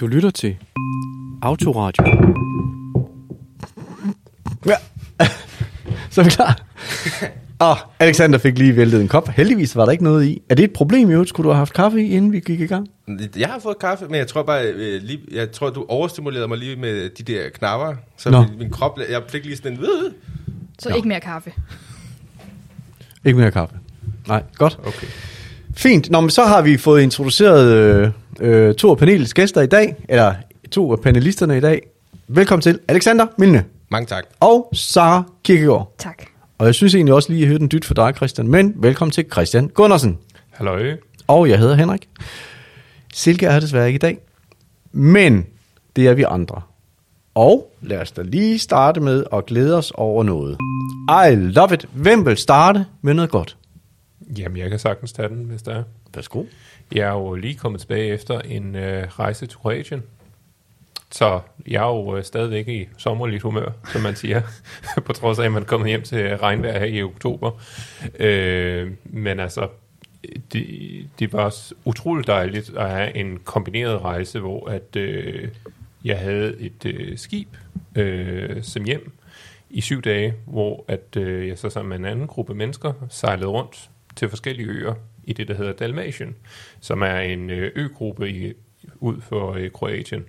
Du lytter til Autoradio. Ja. Så er vi klar. Og Alexander fik lige væltet en kop. Heldigvis var der ikke noget i. Er det et problem, jo? Skulle du have haft kaffe i, inden vi gik i gang? Jeg har fået kaffe, men jeg tror bare, øh, lige, jeg tror, du overstimulerede mig lige med de der knapper. Så Nå. min, min krop, jeg fik lige sådan en... Øh. Så ikke mere kaffe. Ikke mere kaffe. Nej, godt. Okay. Fint. Nå, men så har vi fået introduceret øh, øh, to af panelets gæster i dag, eller to af panelisterne i dag. Velkommen til Alexander Milne Mange tak. og Sara Kirkegaard. Tak. Og jeg synes egentlig også lige, at jeg hørte en dyt for dig, Christian, men velkommen til Christian Gundersen. Halløj. Og jeg hedder Henrik. Silke er desværre ikke i dag, men det er vi andre. Og lad os da lige starte med at glæde os over noget. I love it. Hvem vil starte med noget godt? Jamen, jeg kan sagtens tage den, hvis der er. Værsgo. Jeg er jo lige kommet tilbage efter en øh, rejse til Kroatien. Så jeg er jo øh, stadigvæk i sommerligt humør, som man siger. på trods af, at man er kommet hjem til øh, regnvejr her i oktober. Øh, men altså, det, det var utroligt dejligt at have en kombineret rejse, hvor at, øh, jeg havde et øh, skib øh, som hjem i syv dage, hvor at, øh, jeg så sammen med en anden gruppe mennesker sejlede rundt til forskellige øer i det, der hedder Dalmatien, som er en øh, øgruppe i, ud for øh, Kroatien,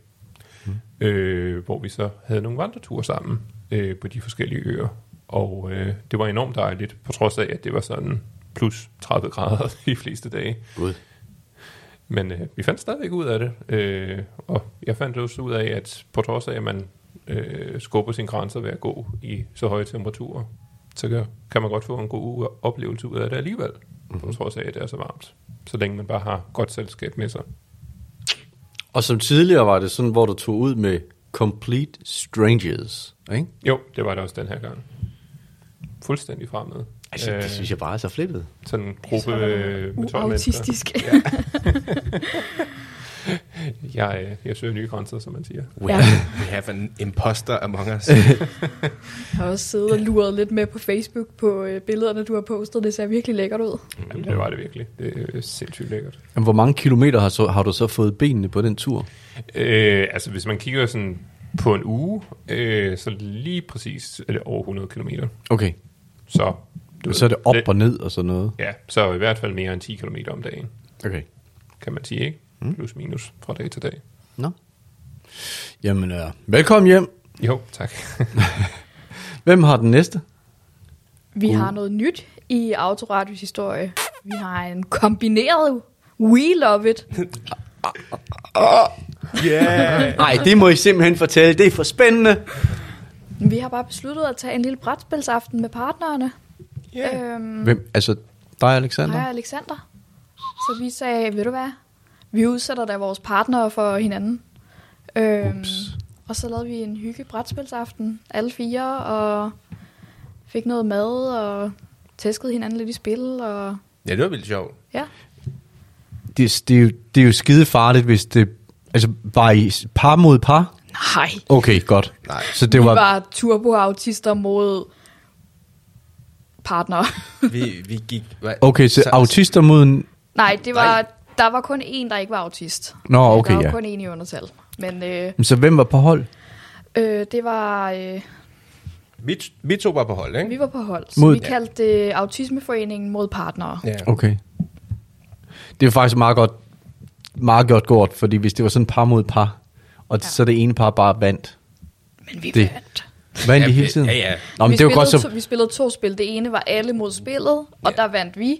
mm. øh, hvor vi så havde nogle vandreture sammen øh, på de forskellige øer. Og øh, det var enormt dejligt, på trods af, at det var sådan plus 30 grader de fleste dage. Gud. Men øh, vi fandt stadigvæk ud af det, øh, og jeg fandt også ud af, at på trods af, at man øh, skubber sine grænser ved at gå i så høje temperaturer, så kan, man godt få en god oplevelse ud af det alligevel, mm-hmm. på trods af, at det er så varmt. Så længe man bare har godt selskab med sig. Og som tidligere var det sådan, hvor du tog ud med complete strangers, ikke? Jo, det var det også den her gang. Fuldstændig fremmed. Altså, det synes jeg bare er så flippet. Sådan en gruppe øh, med 12 mennesker. Uautistisk. Jeg, øh, jeg søger nye grænser, som man siger. We, Ja. have, we have an imposter among us. Jeg har også siddet og luret lidt med på Facebook på øh, billederne, du har postet. Det ser virkelig lækkert ud. Jamen, det var det virkelig. Det er sindssygt lækkert. Men Hvor mange kilometer har, så, har du så fået benene på den tur? Øh, altså hvis man kigger sådan på en uge, øh, så lige præcis er det over 100 km. Okay, Så, du så er det op lidt- og ned og sådan noget. Ja, så i hvert fald mere end 10 km om dagen, Okay. kan man sige, ikke? Plus minus fra dag til dag. Nå. Jamen, øh, velkommen hjem. Jo, tak. Hvem har den næste? Vi har noget nyt i Autoradios historie. Vi har en kombineret We Love It. Yeah. Nej, det må I simpelthen fortælle. Det er for spændende. Vi har bare besluttet at tage en lille brætspilsaften med partnerne. Yeah. Øhm, Hvem? Altså, dig, Alexander? Hej Alexander. Så vi sagde, ved du hvad, vi udsætter da vores partnere for hinanden. Øhm, Ups. og så lavede vi en hygge brætspilsaften, alle fire, og fik noget mad, og tæskede hinanden lidt i spil, og Ja, det var vildt sjovt. ja. Det, det, er jo, det er jo skide farligt, hvis det... Altså, var I par mod par? Nej, Okay, godt. Nej. Så det det vi var... var, turboautister mod partnere. Vi, vi gik... Hvad? Okay, så autister mod... en- Nej, det var, Nej. Der var kun en, der ikke var autist. Nå, okay, der var ja. kun en i undertal. Men øh, Men Så hvem var på hold? øh, det var... Øh, Vi, vi to var på hold, ikke? vi var på hold, så Mod- vi kaldte det Autismeforeningen mod partnere. Ja. Okay. Det er faktisk meget godt, meget godt gjort, fordi hvis det var sådan par mod par, og Ja. så det ene par bare vandt, Men vi Det- vandt. vandt Ja, I hele tiden? ja, ja. Nå, men vi, det var spillede godt så... to, vi spillede to spil. Det ene var alle mod spillet, og der vandt vi.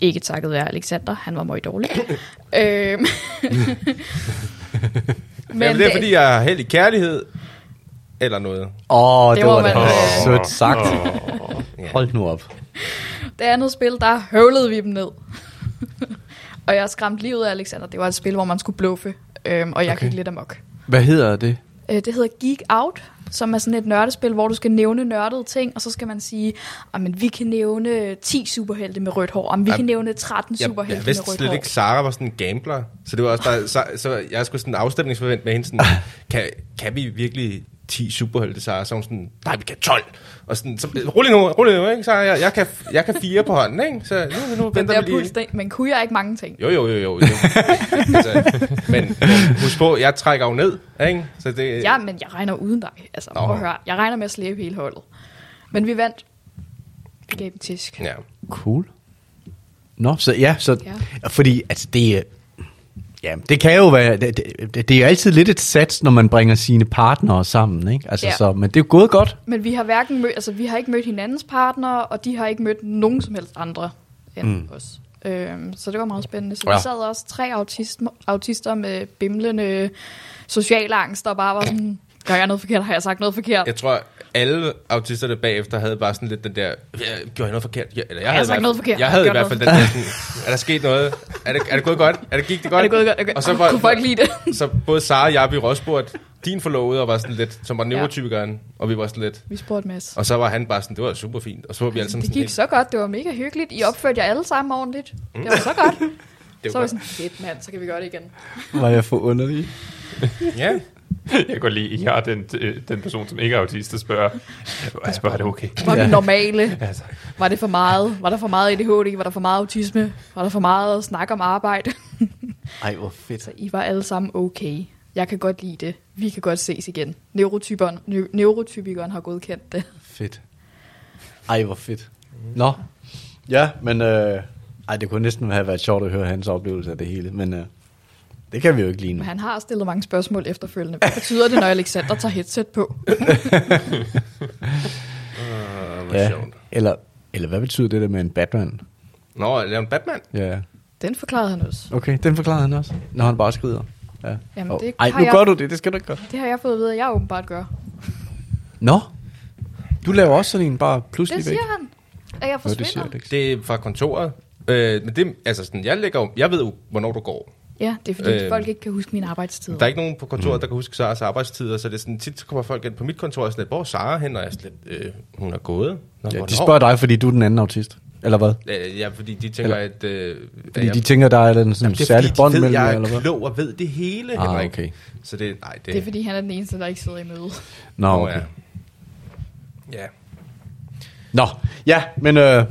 Ikke takket være Alexander, han var meget dårlig. øhm. Men Jamen, det er, fordi jeg har held i kærlighed, eller noget. Åh, oh, det, Det var da man, øh, sødt sagt. Ja. Hold nu op. det andet spil, der høvlede vi dem ned. og jeg skræmte livet af Alexander. Det var et spil, hvor man skulle bluffe, øhm, og jeg Okay. gik lidt amok. Hvad hedder det? Øh, det hedder Geek Out, som er sådan et nørdespil, hvor du skal nævne nørdede ting, og så skal man sige, at vi kan nævne 10 superhelte med rødt hår, om vi Ej, kan nævne 13 Jeg, superhelte jeg med vidste rødt slet hår. ikke, Sara var sådan en gambler. Så det var også bare, så, så jeg skulle sådan en afstemningsforvent med hende sådan, kan, kan vi virkelig 10 superhelte, så er hun sådan, nej, vi kan 12. Og sådan, så, rolig nu, rolig nu, ikke? Så jeg, jeg, kan, jeg kan fire på hånden, ikke? Så nu, nu venter vi lige. men kunne jeg ikke mange ting? Jo, jo, jo, jo. Det, altså, men, men husk på, jeg trækker jo ned, ikke? Så det, Ja, men jeg regner uden dig. Altså, prøv at høre. Jeg regner med at slæbe hele holdet. Men vi vandt. Vi gav dem tisk. Ja. Cool. Nå, så ja, så, Ja. fordi altså det, er- ja, det kan jo være, det, det, det er jo altid lidt et sats, når man bringer sine partnere sammen, ikke? Altså, Ja. så, men det er jo gået godt. Men vi har hverken mødt, altså vi har ikke mødt hinandens partnere, og de har ikke mødt nogen som helst andre end mm. os. Øhm, så det var meget spændende. Så ja. Vi sad også tre autism- autister med bimlende social angst, og bare var sådan, gør jeg noget forkert? Har jeg sagt noget forkert? Jeg tror, alle autisterne bagefter havde bare sådan lidt den der, gjorde jeg noget forkert? Ja, eller jeg, havde sagt noget forkert? Jeg Har havde i jeg hvert fald den der sådan, er der sket noget? Er det, er det gået godt? Er det gik det godt? Er det gået godt? Okay. Og så var, Kunne folk lide det? så både Sara og jeg, vi var også spurgt, din forlovede, og var sådan lidt, som var neurotypikeren, og vi var sådan lidt, Vi spurgte Mads. og så var han bare sådan, det var super fint, og så var vi alle sammen Det gik så godt, det var mega hyggeligt. I opførte jer alle sammen ordentligt. Det var så godt. det Så var var vi godt. sådan, fedt mand, så kan vi gøre det igen. Var jeg for underlig? Ja, Jeg kan godt lide, at jeg er den, øh, den person, som ikke er autist, der spørger, jeg spørger, er det okay? Var Ja. normale? Altså, Var det for meget? Var der for meget ADHD? Var der for meget autisme? Var der for meget snak om arbejde? Ej, hvor fedt. Så I var alle sammen okay. Jeg kan godt lide det. Vi kan godt ses igen. Neurotyperen, neu- neurotypikeren har godkendt det. Fedt. Ej, hvor fedt. Nå. Ja, men... Øh, ej, det kunne næsten have været sjovt at høre hans oplevelse af det hele, men øh, det kan vi jo ikke lige nu. Men han har stillet mange spørgsmål efterfølgende. Hvad betyder det, når Alexander tager headset på? uh, Ja, sjovt. eller, eller hvad betyder det der med en Batman? Nå, er en Batman? Ja, Den forklarede han også. okay, den forklarede han også, når han bare skrider. Ja. Jamen, det Ej, har nu jeg- gør du det, det skal du ikke gøre. Det har jeg fået at vide, at jeg åbenbart gør. Nå, du laver også sådan en bare pludselig Det væk. siger han. At jeg Nå, det siger forsvinder. Det er fra kontoret. Øh, men det, altså sådan, jeg, lægger, jeg ved jo, hvornår du går. Ja, det er fordi, Øh, folk ikke kan huske mine arbejdstider. Der er ikke nogen på kontoret, der kan huske Saras arbejdstider, så det er sådan, tit så kommer folk ind på mit kontor og sådan lidt, hvor er Sara hen, og jeg er sådan lidt, øh, hun er gået. Nå, Ja, de spørger dig, fordi du er den anden autist. Eller hvad? Øh, Ja, fordi de tænker, Eller- at... Øh, Fordi at de tænker, der er den sådan Jamen, det er særlig bånd mellem jer, jeg eller er hvad? klog og ved det hele, Ah, Henrik. okay. Så det, nej, det, Det er fordi, han er den eneste, der ikke sidder i møde. Nå, Nå, okay. ja. Ja. Nå, ja, men øh,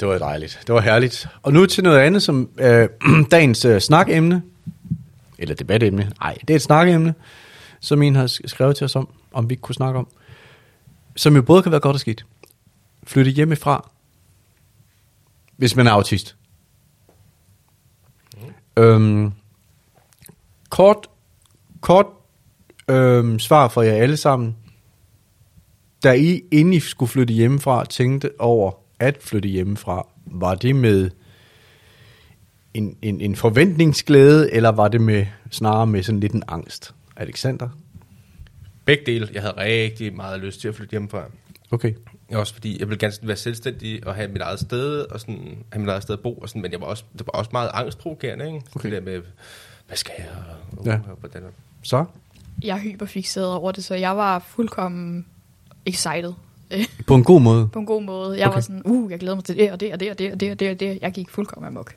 det var dejligt. Det var herligt. Og nu til noget andet, som øh, dagens øh, snakemne, eller debatemne, nej, det er et snakemne, som en har sk- skrevet til os om, om vi kunne snakke om, som jo både kan være godt og skidt. Flytte hjemmefra, hvis man er autist. Øhm, kort, kort øhm, svar for jer alle sammen da I, inden I skulle flytte hjemmefra, tænkte over at flytte hjemmefra, var det med en, en, en forventningsglæde, eller var det med snarere med sådan lidt en angst? Alexander? Begge dele. Jeg havde rigtig meget lyst til at flytte hjemmefra. Okay. Også fordi jeg ville gerne være selvstændig og have mit eget sted, og sådan, have mit eget sted at bo, og sådan, men jeg var også, det var også meget angstprovokerende, ikke? Okay. Det der med, hvad skal jeg? Og, Ja. og, hvordan, Så? Jeg er hyperfixeret over det, så jeg var fuldkommen excited. På en god måde. på en god måde. Jeg Okay. var sådan, uh, jeg glæder mig til det, og det, og det, og det, og det, og det, og det. Jeg gik fuldkommen amok.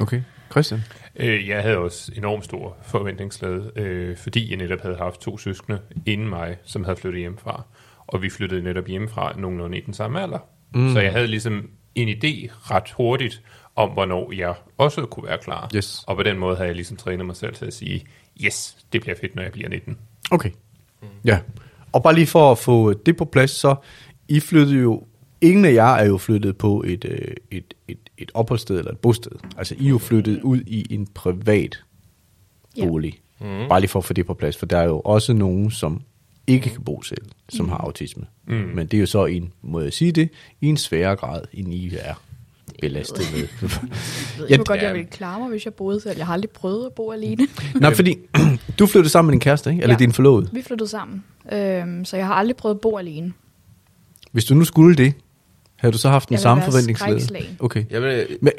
Okay. Christian? Øh, jeg havde også enormt stor forventningsglæde, øh, fordi jeg netop havde haft to søskende inden mig, som havde flyttet hjemmefra. Og vi flyttede netop hjemmefra nogenlunde i den samme alder. Mm. Så jeg havde ligesom en idé ret hurtigt om, hvornår jeg også kunne være klar. Yes. Og på den måde havde jeg ligesom trænet mig selv til at sige, yes, det bliver fedt, når jeg bliver 19. Okay. Ja. Og bare lige for at få det på plads, så I flyttede jo, ingen af jer er jo flyttet på et, øh, et, et, et opholdssted eller et bosted. Altså I er jo flyttet ud i en privat Ja. bolig. Mm. Bare lige for at få det på plads, for der er jo også nogen, som ikke kan bo selv, som mm. har autisme. Mm. Men det er jo så en, må jeg sige det, i en sværere grad, end I er belastet med. Jeg ved ikke, hvor godt jeg ville klare mig, hvis jeg boede selv. Jeg har aldrig prøvet at bo alene. Nej, fordi du flyttede sammen med din kæreste, ikke? Eller Ja. din forlovede. Vi flyttede sammen, øhm, så jeg har aldrig prøvet at bo alene. Hvis du nu skulle det, havde du så haft den Jeg samme skrækslagen. Okay. Jeg vil, Men,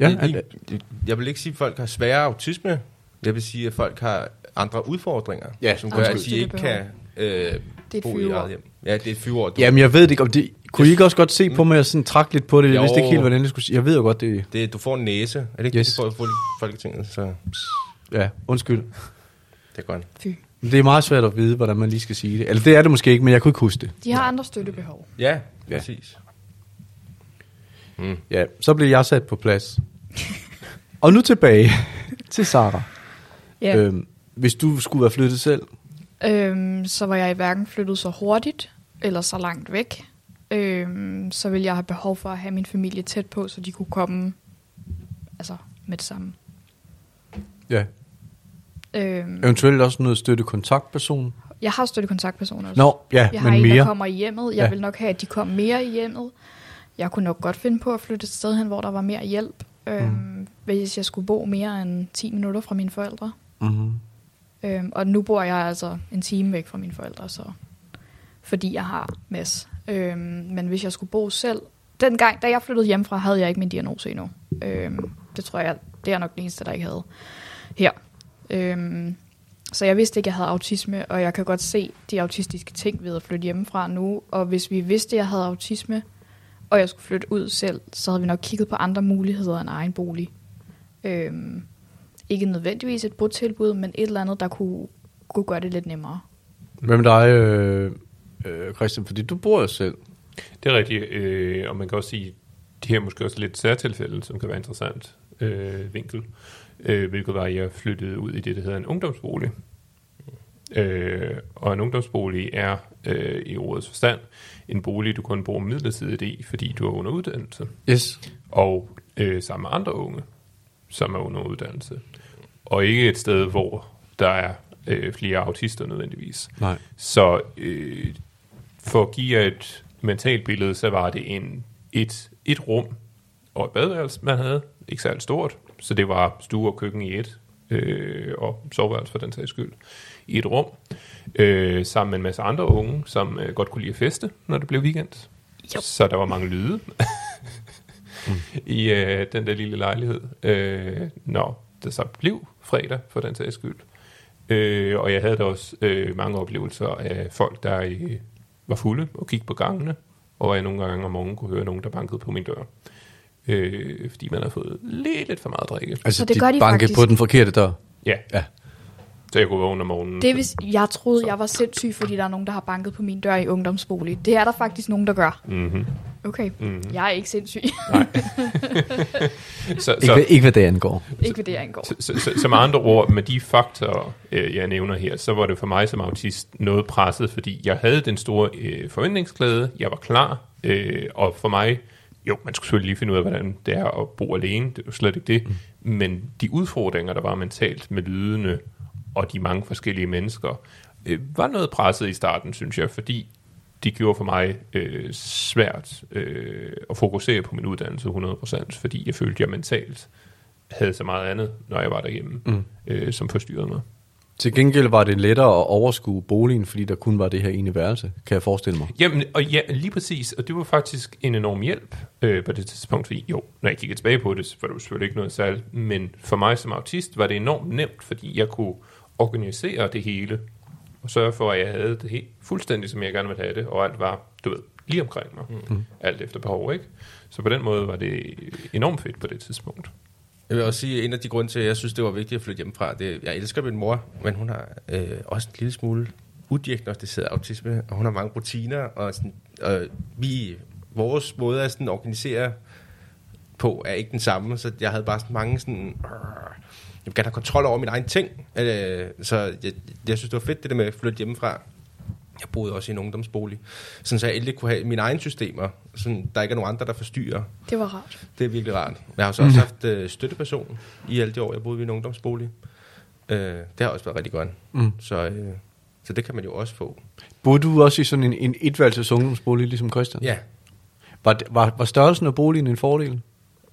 ja, jeg, jeg, jeg vil ikke sige, at folk har sværere autisme. Jeg vil sige, at folk har andre udfordringer, Ja, som gør, at de ikke kan øh, Det er et bo i eget hjem. Ja, det er et fyreord. Jamen, jeg ved det ikke, om det... Kunne I ikke også godt se på mig og sådan trække lidt på det? Jeg Jo. vidste ikke helt, hvordan jeg skulle sige. Jeg ved jo godt, det... Det, du får en næse. Er det ikke Yes. det, du får i Folketinget? Så Ja, undskyld. det er godt. Fy. Men det er meget svært at vide, hvordan man lige skal sige det. Eller det er det måske ikke, men jeg kunne ikke huske det. De har andre støttebehov. Ja, Ja. præcis. Ja, så blev jeg sat på plads. Og nu tilbage til Sara. Ja. Øhm, hvis du skulle være flyttet selv, Øhm, så var jeg i hverken flyttet så hurtigt, eller så langt væk. Øhm, så ville jeg have behov for at have min familie tæt på, så de kunne komme altså, med det samme. ja. Øhm, eventuelt også noget støtte kontaktperson. jeg har støttekontaktpersoner også. Nå, ja, jeg har men en, der mere. kommer i hjemmet. Jeg Ja. vil nok have, at de kom mere i hjemmet. Jeg kunne nok godt finde på at flytte et sted hen, hvor der var mere hjælp. Øhm, Mm. Hvis jeg skulle bo mere end 10 minutter fra mine forældre. Mm-hmm. Øhm, og nu bor jeg altså en time væk fra mine forældre, så fordi jeg har MES. Øhm, men hvis jeg skulle bo selv... Dengang, da jeg flyttede hjemmefra, havde jeg ikke min diagnose endnu. Øhm, det tror jeg, det er nok den eneste, der ikke havde her. Øhm, så jeg vidste ikke, jeg havde autisme, og jeg kan godt se de autistiske ting ved at flytte hjemmefra nu. Og hvis vi vidste, jeg havde autisme, og jeg skulle flytte ud selv, så havde vi nok kigget på andre muligheder end egen bolig. Øhm, ikke nødvendigvis et botilbud, men et eller andet, der kunne, kunne gøre det lidt nemmere. Hvad med dig, øh, øh, Christian? Fordi du bor jo selv. Det er rigtigt, øh, og man kan også sige, de her måske også lidt særtilfælde, som kan være interessant øh, vinkel, øh, hvilket var, at jeg flyttede ud i det, der hedder en ungdomsbolig. Øh, og en ungdomsbolig er øh, i ordets forstand en bolig, du kun bor midlertidigt i, fordi du er under uddannelse, Yes. og øh, sammen med andre unge, som er under uddannelse. Og ikke et sted, hvor der er øh, flere autister nødvendigvis. Nej. Så øh, for at give jer et mentalt billede, så var det en, et, et rum og et badeværelse, man havde. Ikke særlig stort, så det var stue og køkken i et, øh, og soveværelse for den sags skyld, i et rum, øh, sammen med en masse andre unge, som øh, godt kunne lide at feste, når det blev weekend. Jo. Så der var mange lyde i øh, den der lille lejlighed, øh, når det så blev fredag for den sags skyld. Øh, og jeg havde da også øh, mange oplevelser af folk, der øh, var fulde og kiggede på gangene, og jeg nogle gange om morgenen kunne høre nogen, der bankede på min dør. Øh, fordi man havde fået lidt, lidt for meget drikke. Altså, Så det gør de bankede faktisk. på den forkerte dør. Ja, Ja. så jeg kunne vågne om morgenen. Det hvis jeg troede, jeg var sindssyg, fordi der er nogen, der har banket på min dør i ungdomsbolig. Det er der faktisk nogen, der gør. Mm-hmm. Okay, Mhm. jeg er ikke sindssyg. Så, Ikke, så, hvad, ikke hvad det angår. ikke hvad det angår. Så, så, så, så med andre ord, med de faktorer, øh, jeg nævner her, så var det for mig som autist noget presset, fordi jeg havde den store øh, forventningsglæde, jeg var klar, øh, og for mig, jo, man skulle selvfølgelig lige finde ud af, hvordan det er at bo alene, det er jo slet ikke det, mm. men de udfordringer, der var mentalt med lydene, og de mange forskellige mennesker, øh, var noget presset i starten, synes jeg, fordi det gjorde for mig øh, svært øh, at fokusere på min uddannelse 100%, fordi jeg følte, jeg mentalt havde så meget andet, når jeg var derhjemme, mm. øh, som forstyrrede mig. Til gengæld var det lettere at overskue boligen, fordi der kun var det her ene værelse, kan jeg forestille mig. Jamen, og ja, lige præcis, og det var faktisk en enorm hjælp øh, på det tidspunkt, fordi jo, når jeg kigger tilbage på det, så var det jo selvfølgelig ikke noget særligt, men for mig som autist var det enormt nemt, fordi jeg kunne organisere det hele, og sørge for, at jeg havde det helt fuldstændig, som jeg gerne ville have det, og alt var, du ved, lige omkring mig, mm. alt efter behov, ikke? Så på den måde var det enormt fedt på det tidspunkt. Jeg vil også sige, at en af de grunde til, at jeg synes, det var vigtigt at flytte hjemmefra, det jeg elsker min mor, men hun har øh, også en lille smule udiagnostiseret autisme, og hun har mange rutiner, og, sådan, og vi, vores måde at sådan organisere på er ikke den samme, så jeg havde bare sådan mange sådan, øh, jeg vil gerne have kontrol over mine egne ting, øh, så jeg, jeg synes, det var fedt det der med at flytte hjemmefra. Jeg boede også i en ungdomsbolig, sådan så jeg endelig kunne have mine egne systemer, sådan der ikke er nogen andre, der forstyrrer. Det var rart. Det er virkelig rart. Jeg har så også haft øh, støtteperson i alle de år, jeg boede i en ungdomsbolig. Øh, det har også været rigtig godt. Mm. Så, øh, så det kan man jo også få. Boede du også i sådan en, en etværelses ungdomsbolig, ligesom Christian? Ja. Var, det- var, var størrelsen af boligen en fordel?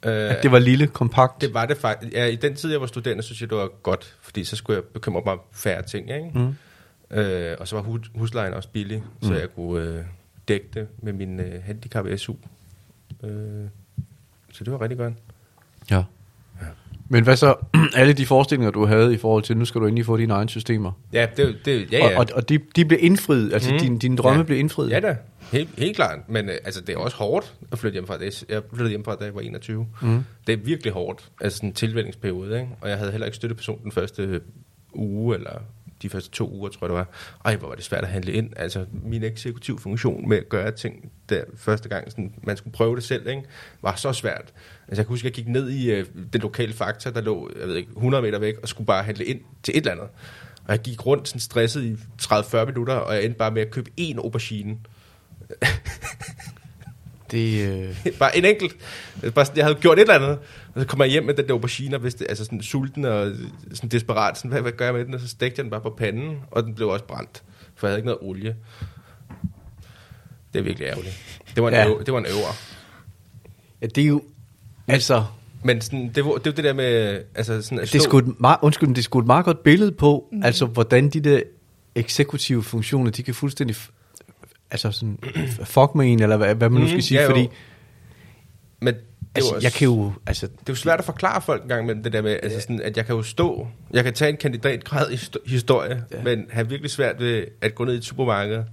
Øh, At det var lille, kompakt? det var det faktisk. Ja, I den tid, jeg var studerende, synes jeg, det var godt, fordi så skulle jeg bekymre mig om færre ting. Ikke? Mm. Øh, og så var hus, huslejen også billig, så Mm. jeg kunne øh, dække det med min øh, handicap SU. Øh, så det var rigtig godt. Ja. Men hvad så, alle de forestillinger, du havde i forhold til, nu skal du endelig få dine egne systemer, Ja, det, det, ja, ja. og, og, og de, de blev indfriet, altså Mm. dine, dine drømme Ja. blev indfriet? Ja da, helt, helt klart. Men øh, altså, det er også hårdt at flytte hjemmefra. Det er, jeg flyttede hjemmefra, da jeg var 21. Mm. Det er virkelig hårdt, altså en tilvændingsperiode. Ikke? Og jeg havde heller ikke støtteperson den første uge eller de første to uger, tror jeg det var. Ej, hvor var det svært at handle ind. Altså, min eksekutiv funktion med at gøre ting der første gang, sådan, man skulle prøve det selv, ikke, var så svært. Altså, jeg kan huske, at jeg gik ned i øh, den lokale faktor, der lå, jeg ved ikke, 100 meter væk, og skulle bare handle ind til et eller andet. Og jeg gik rundt sådan stresset i 30-40 minutter, og jeg endte bare med at købe én aubergine. Det, øh, bare en enkelt. Bare sådan, jeg havde gjort et eller andet. Og så kom jeg hjem med den der aubergine, og vidste, altså sådan sulten og sådan desperat. Sådan, hvad, hvad gør jeg med den? Og så stegte jeg den bare på panden, og den blev også brændt. For jeg havde ikke noget olie. Det er virkelig ærgerligt. Det var en, Ja. øver, det var en øver. ja, det er jo... Altså, Men sådan, det, var, det var det der med... Altså sådan at det er sgu et meget, undskyld, det sgu et meget godt billede på, mm. altså hvordan de der eksekutive funktioner, de kan fuldstændig altså sådan, fuck med en, eller hvad, hvad man nu Mhm, skal sige, ja, jo. fordi Men det altså, også, jeg kan jo, altså, det er jo svært at forklare folk en gang med det der med, altså sådan, at jeg kan jo stå, jeg kan tage en kandidatgrad i histo- historie, ja. men have virkelig svært ved at gå ned i et supermarked,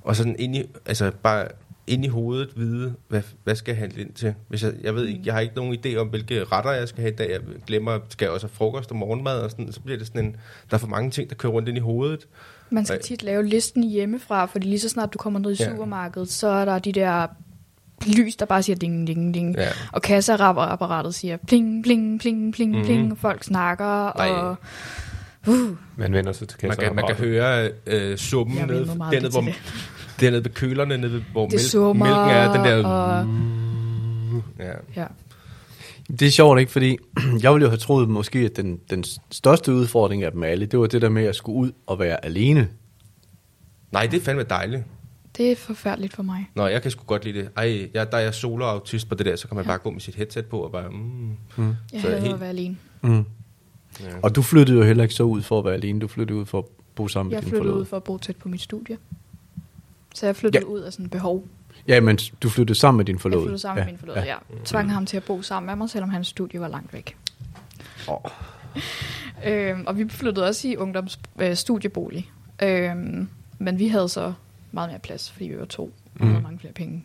og sådan ind i, altså bare ind i hovedet vide, hvad, hvad skal jeg handle ind til. Hvis jeg, jeg ved ikke, jeg har ikke nogen idé om, hvilke retter jeg skal have i dag. Jeg glemmer, skal jeg også have frokost og morgenmad, og sådan, så bliver det sådan en, der er for mange ting, der kører rundt ind i hovedet. Man skal tit lave listen hjemmefra, fordi lige så snart du kommer ned i Ja. supermarkedet, så er der de der lys, der bare siger ding, ding, ding. Ja. Og kasserapparatet siger pling, pling, pling, pling, Mhm. pling. Folk snakker, Nej. og... Uh, Man vender sig til Man kasser. kan, man kan høre øh, summen nede, dernede, hvor, dernede ved kølerne, nede, hvor det mælk, summer, mælken er, den der... og... Ja. Ja. Det er sjovt ikke, fordi jeg ville jo have troet måske, at den, den største udfordring af dem alle, det var det der med at skulle ud og være alene. Nej, det er fandme dejligt. Det er forfærdeligt for mig. Nå, jeg kan sgu godt lide det. Ej, jeg, der er jeg solo-autist på det der, så kan man bare gå med sit headset på og bare... Mm. Jeg Så er jeg hader helt- at være alene. Mm. Ja. Og du flyttede jo heller ikke så ud for at være alene, du flyttede ud for at bo sammen med Jeg din flyttede ud for at bo tæt på mit studie. Så jeg flyttede Ja. ud af sådan et behov. Ja, men du flyttede sammen med din Jeg forlovede. flyttede sammen med min forlovede, ja. Tvang ham til at bo sammen med mig, selvom hans studie var langt væk. Åh. Øhm, og vi flyttede også i ungdoms øh, studiebolig. Øhm, men vi havde så meget mere plads, fordi vi var to. Og Mm. mange flere penge.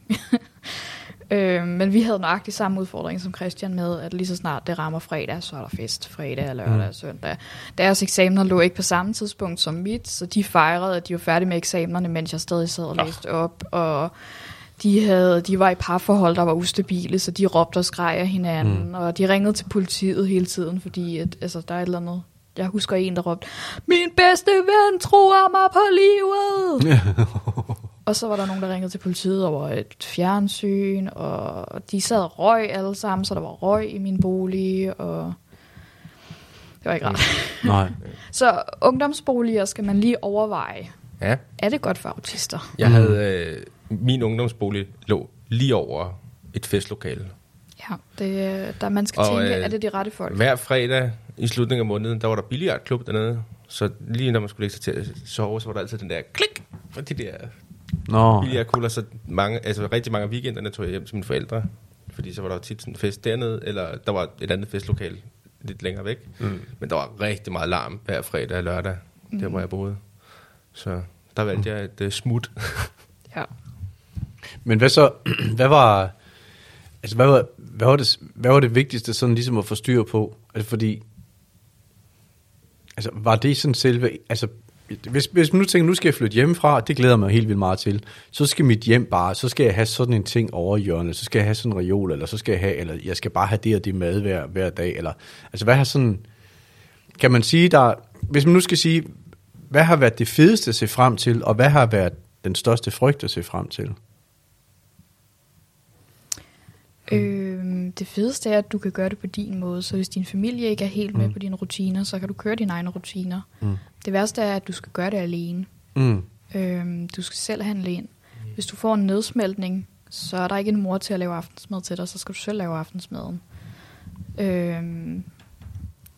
øhm, men vi havde nøjagtigt samme udfordring som Christian med, at lige så snart det rammer fredag, så er der fest fredag, lørdag og Mm. søndag. Deres eksamener lå ikke på samme tidspunkt som mit, så de fejrede, at de var færdige med eksamenerne, mens jeg stadig sad og læste op. Og de, havde, de var i parforhold, der var ustabile, så de råbte og skreg af hinanden, mm. og de ringede til politiet hele tiden, fordi at, altså, der er et eller andet... Jeg husker en, der råbte, min bedste ven truer mig på livet! og så var der nogen, der ringede til politiet over et fjernsyn, og de sad og røg alle sammen, så der var røg i min bolig, og det var ikke rart. Nej. Så ungdomsboliger skal man lige overveje. ja. Er det godt for autister? Jeg Mm. havde... Øh, min ungdomsbolig lå lige over et festlokale. Ja, det, der man skal Og, tænke, øh, er det de rette folk? Hver fredag i slutningen af måneden, der var der billiardklub dernede. Så lige når man skulle lægge sig til at sove, så var der altid den der klik fra de der Nå, billiardkugler. Så mange, altså rigtig mange af weekenderne tog jeg hjem til mine forældre. Fordi så var der tit sådan en fest dernede, eller der var et andet festlokale lidt længere væk. Mm. Men der var rigtig meget larm hver fredag og lørdag, mm. der hvor jeg boede. Så der valgte jeg et uh, smut. Ja. men hvad så, hvad var, altså hvad var, hvad var, det, hvad var det vigtigste sådan ligesom at få styr på? Altså fordi, altså var det sådan selve, altså hvis, hvis man nu tænker, nu skal jeg flytte hjemmefra, det glæder mig helt vildt meget til, så skal mit hjem bare, så skal jeg have sådan en ting over i hjørnet, så skal jeg have sådan en reol, eller så skal jeg have, eller jeg skal bare have det og det mad hver, hver dag, eller, altså hvad har sådan, kan man sige, der, hvis man nu skal sige, hvad har været det fedeste at se frem til, og hvad har været den største frygt at se frem til? Øhm, det fedeste er, at du kan gøre det på din måde, så hvis din familie ikke er helt med Mm. på dine rutiner, så kan du køre dine egne rutiner. Mm. Det værste er, at du skal gøre det alene. Mm. Øhm, du skal selv handle ind. Hvis du får en nedsmeltning, så er der ikke en mor til at lave aftensmad til dig, så skal du selv lave aftensmaden. Øhm,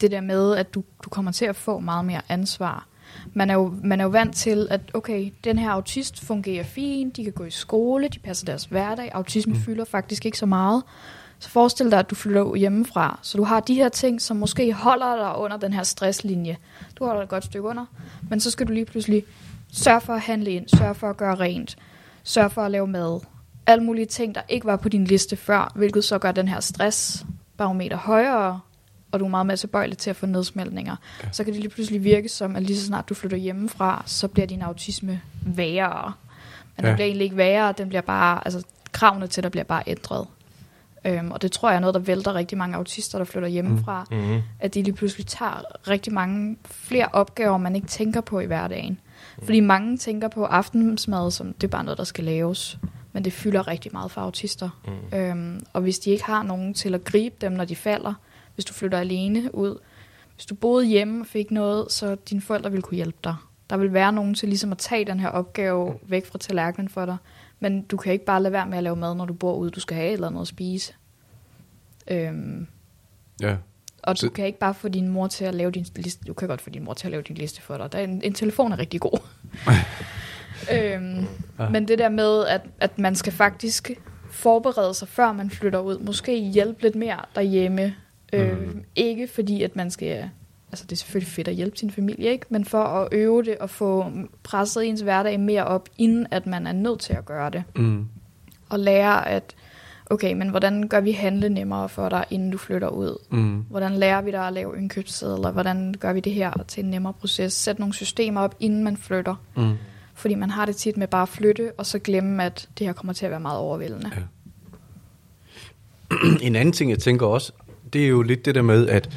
det der med, at du, du kommer til at få meget mere ansvar. Man er, jo, man er jo vant til, at okay, den her autist fungerer fint, de kan gå i skole, de passer deres hverdag, autisme mm. fylder faktisk ikke så meget. Så forestil dig, at du flytter hjemmefra, så du har de her ting, som måske holder dig under den her stresslinje. Du holder dig et godt stykke under, men så skal du lige pludselig sørge for at handle ind, sørge for at gøre rent, sørge for at lave mad. Alle mulige ting, der ikke var på din liste før, hvilket så gør den her stressbarometer højere, og du er meget mere tilbøjelig til at få nedsmeltninger, ja. så kan det lige pludselig virke som, at lige så snart du flytter hjemmefra, så bliver din autisme værre. Men ja. Den bliver egentlig ikke værre, den bliver bare, altså kravene til dig bliver bare ændret. Øhm, og det tror jeg er noget, der vælter rigtig mange autister, der flytter hjemmefra. Mm. Mm-hmm. At de lige pludselig tager rigtig mange flere opgaver, man ikke tænker på i hverdagen. Fordi mange tænker på aftensmad, som det er bare noget, der skal laves. Men det fylder rigtig meget for autister. Mm. Øhm, og hvis de ikke har nogen til at gribe dem, når de falder, hvis du flytter alene ud, hvis du boede hjemme og fik noget, så dine forældre ville kunne hjælpe dig. Der vil være nogen til ligesom at tage den her opgave væk fra tallerkenen for dig. Men du kan ikke bare lade være med at lave mad, når du bor ude. Du skal have et eller andet at spise. Øhm, Ja. og du kan ikke bare få din mor til at lave din liste. Du kan godt få din mor til at lave din liste for dig. Der er en, en telefon er rigtig god. øhm, Ja. Men det der med, at, at man skal faktisk forberede sig, før man flytter ud. Måske hjælpe lidt mere derhjemme. Øh, Mhm. Ikke fordi, at man skal... Altså, det er selvfølgelig fedt at hjælpe sin familie, ikke? Men for at øve det og få presset ens hverdag mere op, inden at man er nødt til at gøre det Mm. og lære, at okay, men hvordan gør vi handle nemmere for dig, inden du flytter ud? Mm. Hvordan lærer vi dig at lave indkøbssedler? Hvordan gør vi det her til en nemmere proces? Sæt nogle systemer op, inden man flytter. Mm. Fordi man har det tit med bare at flytte, og så glemme, at det her kommer til at være meget overvældende. Ja. en anden ting, jeg tænker også, det er jo lidt det der med, at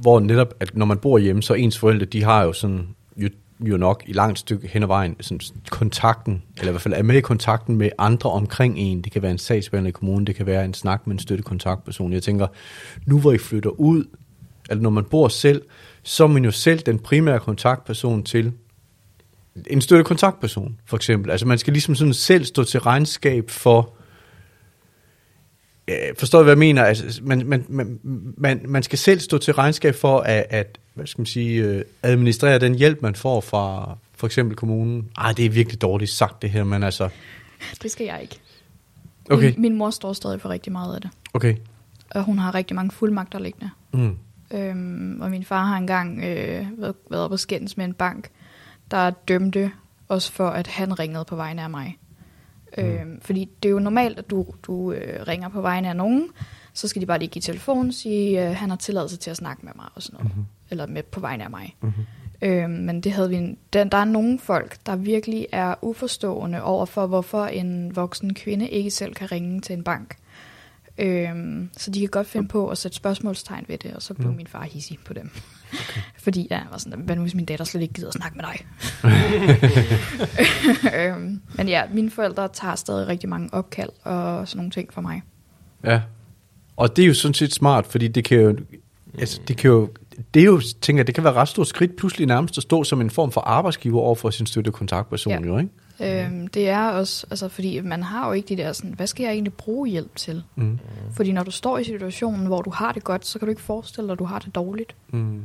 hvor netop, at når man bor hjemme, så ens forældre, de har jo sådan, jo, jo nok i langt stykke hen ad vejen, sådan kontakten, eller i hvert fald er med i kontakten med andre omkring en. Det kan være en sagsbehandler i kommunen, det kan være en snak med en støttekontaktperson. Jeg tænker, nu hvor I flytter ud, eller når man bor selv, så er man jo selv den primære kontaktperson til en støttekontaktperson, for eksempel. Altså man skal ligesom sådan selv stå til regnskab for, øh, forstår du, hvad jeg mener? Altså, man, man, man, man, man skal selv stå til regnskab for at, at hvad skal man sige, øh, administrere den hjælp, man får fra for eksempel kommunen. Ej, det er virkelig dårligt sagt det her, men altså, Det skal jeg ikke. okay, Min, min mor står stadig for rigtig meget af det. okay. Og hun har rigtig mange fuldmagter liggende. Mm. Øhm, og min far har engang øh, været, været og skændes med en bank, der dømte os for, at han ringede på vegne af mig. Mm. Øhm, fordi det er jo normalt, at du, du øh, ringer på vegne af nogen, så skal de bare lige give telefonen og sige, øh, han har tilladelse til at snakke med mig og sådan noget. Mm-hmm. Eller med på vegne af mig. Mm-hmm. Øhm, men det havde vi en, der, der er nogle folk, der virkelig er uforstående over for, hvorfor en voksen kvinde ikke selv kan ringe til en bank. Øhm, så de kan godt finde på at sætte spørgsmålstegn ved det, og så blev mm. min far hissig på dem. Okay. Fordi ja, jeg var sådan, hvad nu hvis min datter slet ikke gider at snakke med dig? øhm, men ja, mine forældre tager stadig rigtig mange opkald og sådan nogle ting for mig. Ja. Og det er jo sådan set smart, fordi det kan jo, altså, det kan jo, det er jo, tænker jeg, det kan være ret stort skridt pludselig nærmest at stå som en form for arbejdsgiver over for sin støttekontaktperson, Ja. jo, ikke? Øhm, det er også, altså fordi man har jo ikke de der sådan, hvad skal jeg egentlig bruge hjælp til? Mm. Fordi når du står i situationen, hvor du har det godt, så kan du ikke forestille dig, at du har det dårligt. Mm.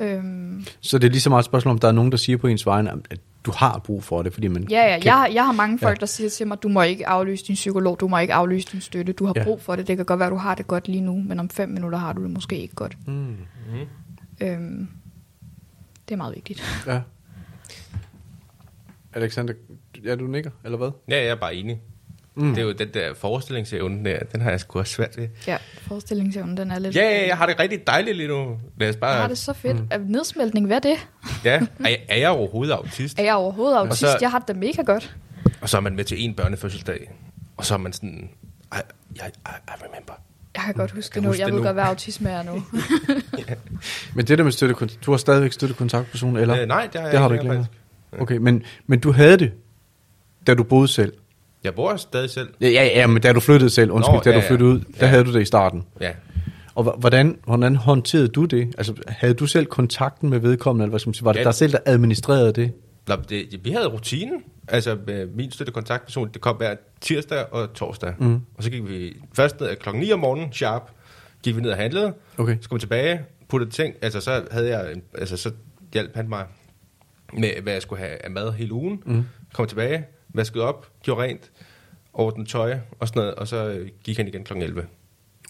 Øhm, Så det er lige så meget et spørgsmål, om der er nogen, der siger på ens vegne, at du har brug for det, fordi man... ja, ja, kan- jeg, har- jeg har mange folk, Ja. der siger til mig, du må ikke aflyse din psykolog, du må ikke aflyse din støtte, du har Ja. brug for det. Det kan godt være, du har det godt lige nu, men om fem minutter har du det måske ikke godt. Mm. Øhm, det er meget vigtigt. Ja. Alexander, ja, du nikker, eller hvad? Ja, jeg er bare enig. Mm. Mm. Det er jo den der forestillingsevne der, den har jeg sgu også svært ved. Ja, forestillingsevnen, den er lidt... Ja, ja, jeg har det rigtig dejligt lige nu. Lad os bare... Jeg har det så fedt. Mm. Nedsmeltning, hvad er det? Ja, er, jeg- er jeg overhovedet autist? Er jeg overhovedet autist? så- Jeg har det mega godt. Og så er man med til en børnefødselsdag. Og så er man sådan... I, I, I, remember. Jeg kan godt huske Kan det nu. huske Jeg det ved nu. godt, hvad autisme er nu. Men det der med støttekontakt, du har stadigvæk støttekontaktperson, eller? Øh, nej, det har jeg det har du ikke ikke længere. faktisk. Okay, men, men du havde det, da du boede selv? Jeg bor stadig selv. Ja, ja, ja men da du flyttede selv, undskyld, Nå, da ja, du ja. flyttede ud, der Ja. havde du det i starten. Ja. Og hvordan, hvordan håndterede du det? Altså, havde du selv kontakten med vedkommende, eller hvad skal man sige? Var det Ja. dig selv, der administrerede det? Nå, det, vi havde rutinen. Altså, med min støttekontaktperson, det kom hver tirsdag og torsdag. Mm. Og så gik vi først ned klokken 9 om morgenen, sharp, gik vi ned og handlede. Okay. Så kom vi tilbage, puttede ting. Altså, så havde jeg, altså, så hjalp han mig med, hvad jeg skulle have af mad hele ugen. Mm. Kom tilbage, vaskede op, gjorde rent, ordnede tøj og sådan noget, og så øh, gik han igen klokken 11.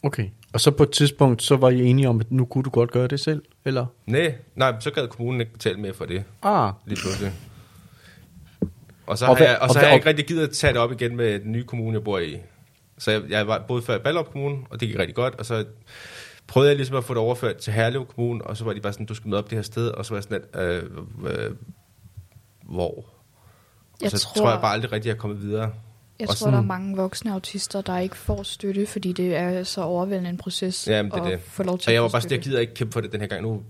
Okay. Og så på et tidspunkt, så var I enige om, at nu kunne du godt gøre det selv, eller? Nej, nej, så gad kommunen ikke betale mere for det, Ah, lige pludselig. Og så Og har, hvad- jeg, og og så hvad- har jeg og- ikke rigtig givet at tage det op igen med den nye kommune, jeg bor i. Så jeg, jeg var både før i Ballerup Kommune, og det gik rigtig godt, og så prøvede jeg ligesom at få det overført til Herlev Kommune, og så var de bare sådan, du skal møde op det her sted, og så var jeg sådan, at, øh, øh, hvor? Og Jeg så tror, tror jeg bare aldrig rigtig, at jeg er kommet videre. Jeg Og tror, der er sådan- mange voksne autister, der ikke får støtte, fordi det er så overvældende en proces Jamen, det at det. få lov til Og jeg var bare sådan, jeg gider ikke kæmpe for det den her gang. Nu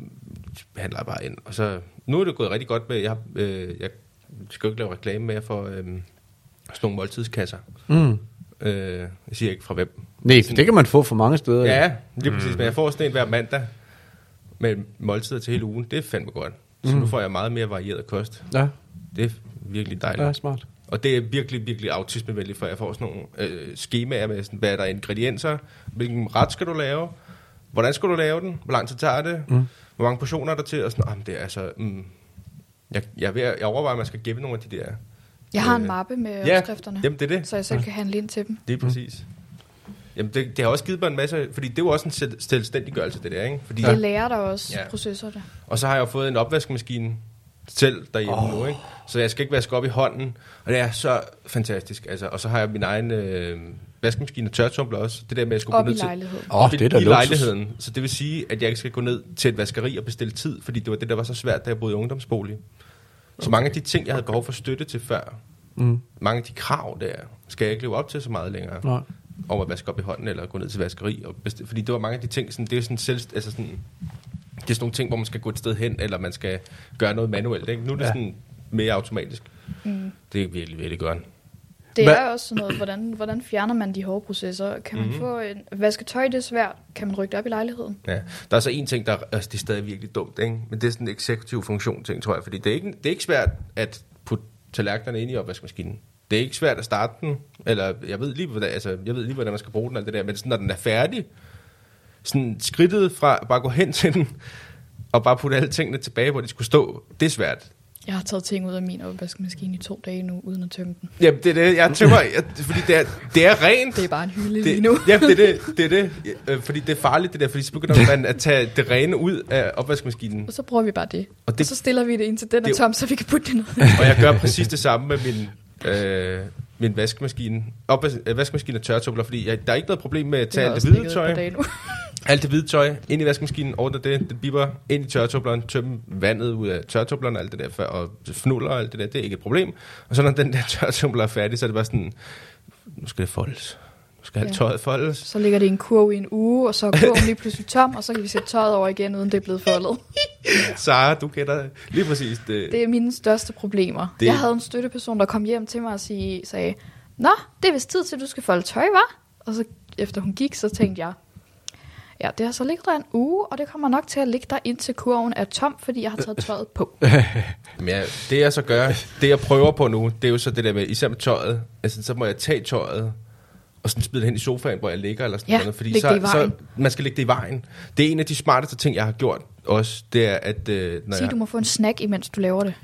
handler jeg bare ind. Og så, nu er det gået rigtig godt med, jeg, øh, jeg skal jo ikke lave reklame mere for øh, sådan nogle måltidskasser. Mm. Øh, jeg siger ikke fra hvem. Nej, for det kan man få for mange steder. Ja, lige præcis. Men jeg får sådan en hver mandag med måltider til hele ugen. Det er fandme godt. Så nu får jeg meget mere varieret kost. Ja, Det er virkelig dejligt. ja smart. Og det er virkelig, virkelig autismevenligt, for jeg får sådan nogle øh, skemaer med, sådan, hvad er der ingredienser, hvilken ret skal du lave, hvordan skal du lave den, hvor lang tid tager det, mm. hvor mange portioner er der til, og sådan, ah, det er altså, mm, jeg, jeg, ved jeg overvejer, at man skal gemme nogle af de der. Jeg har en Øh, mappe med Ja, opskrifterne, jamen det er det. så jeg selv kan handle ind til dem. Det er præcis. Jamen det, det har også givet mig en masse, fordi det er jo også en selv- selvstændiggørelse, det der, ikke? Fordi, Det lærer dig også Ja. ja. processerne. Og så har jeg jo fået en opvaskemaskine selv derhjemme oh. nu, ikke? Så jeg skal ikke vaske op i hånden, og det er så fantastisk. Altså, og så har jeg min egen øh, vaskemaskine og tørretumbler også. Det der med, at jeg skulle Op gå i ned til... lejligheden. Åh, oh, det er da I luksus. lejligheden. Så det vil sige, at jeg ikke skal gå ned til et vaskeri og bestille tid, fordi det var det, der var så svært, da jeg boede i ungdomsbolig. Så mange af de ting, jeg havde behov for støtte til før, Mm. mange af de krav der, skal jeg ikke leve op til så meget længere. Nej. Om at vaske op i hånden, eller gå ned til vaskeri. Og bestille, fordi det var mange af de ting, sådan, det er sådan selv, altså sådan, det er sådan nogle ting, hvor man skal gå et sted hen, eller man skal gøre noget manuelt. Ikke? Nu er det ja. sådan mere automatisk. Mm. Det er virkelig, virkelig godt. Det Hvad- er også sådan noget, hvordan, hvordan fjerner man de hårde processer? Kan man Mhm. få en... Vaske tøj, det er svært. Kan man rykke det op i lejligheden? Ja. Der er så en ting, der altså, det er stadig virkelig dumt, ikke? men det er sådan en eksekutiv funktion ting, tror jeg. Fordi det er, ikke, det er ikke svært at putte tallerkenerne ind i opvaskemaskinen. Det er ikke svært at starte den, eller jeg ved lige, hvordan, altså, jeg ved lige, hvordan man skal bruge den, alt det der, men sådan, når den er færdig, sådan skridtet fra bare gå hen til den, og bare putte alle tingene tilbage, hvor de skulle stå, det er svært. Jeg har taget ting ud af min opvaskemaskine i to dage nu, uden at tømme den. Jamen, det er det, jeg tømmer, jeg, fordi det er, det er rent. Det er bare en hylde det, lige nu. Ja, det er det, det er det. Øh, Fordi det er farligt, det der, fordi så begynder man at tage det rene ud af opvaskemaskinen. Og så bruger vi bare det. Og det- og så stiller vi det ind til den er det- tom, så vi kan putte det ned. Og jeg gør præcis det samme med min, øh, min vaskemaskine. Opvask, øh, vaskemaskine og tørretumbler, fordi jeg, der er ikke noget problem med at tage alt det hvide tøj. Alt det hvide tøj ind i vaskemaskinen, ordne det, det biber ind i tørretumbleren, tømme vandet ud af tørretumbleren, alt det der, og fnuller og alt det der, det er ikke et problem. Og så når den der tørretumbler er færdig, så er det bare sådan, nu skal det foldes. Nu skal alt Ja. tøjet foldes. Så ligger det i en kurv i en uge, og så er kurven lige pludselig tom, og så kan vi sætte tøjet over igen, uden det er blevet foldet. Sara, du kender lige præcis det. Det er mine største problemer. Det-. Jeg havde en støtteperson, der kom hjem til mig og sagde, Nå, det er vist tid til, at du skal folde tøj, var? Og så efter hun gik, så tænkte jeg, ja, det har så ligget der en uge, og det kommer nok til at ligge der, indtil kurven er tom, fordi jeg har taget tøjet på. Men ja, det jeg så gør, det jeg prøver på nu, det er jo så det der med, især med tøjet, altså så må jeg tage tøjet, og sådan smide det hen i sofaen, hvor jeg ligger, eller sådan Ja, noget, fordi så, så, man skal lægge det i vejen. Det er en af de smarteste ting, jeg har gjort også, det er, at øh, når Sig, jeg, du må få en snack, imens du laver det.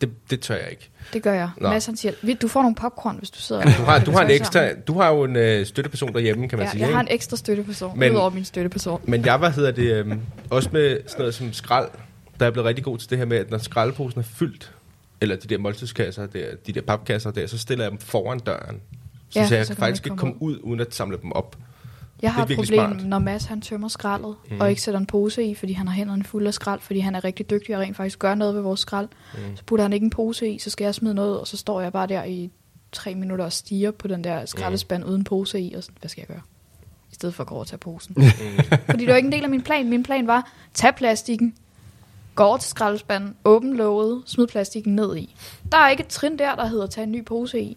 det, det tør jeg ikke. Det gør jeg. Nå. Mads han siger, "Ved du får nogle popcorn, hvis du sidder Du har, du har en ekstra, sammen." du har jo en øh, støtteperson derhjemme, kan man Ja, sige. jeg ikke? har en ekstra støtteperson, Men- udover min støtteperson. Men jeg, hvad hedder det, øhm, også med sådan noget som skrald, der er blevet rigtig god til det her med, at når skraldeposen er fyldt, eller de der måltidskasser, der, de der papkasser der, så stiller jeg dem foran døren. Så, Ja, så jeg så kan faktisk ikke komme ud, uden at samle dem op. Jeg har et problem, smart. når Mads han tømmer skraldet, mm. og ikke sætter en pose i, fordi han har hænderne fulde af skrald, fordi han er rigtig dygtig og rent faktisk gør noget ved vores skrald. Mm. Så putter han ikke en pose i, så skal jeg smide noget, og så står jeg bare der i tre minutter og stiger på den der skraldespand uden pose i, og sådan, hvad skal jeg gøre? I stedet for at gå over og tage posen. Mhm. fordi det var ikke en del af min plan. Min plan var, tag plastikken, gå over til skraldespanden, åbn låget, smid plastikken ned i. Der er ikke et trin der, der hedder tage en ny pose i.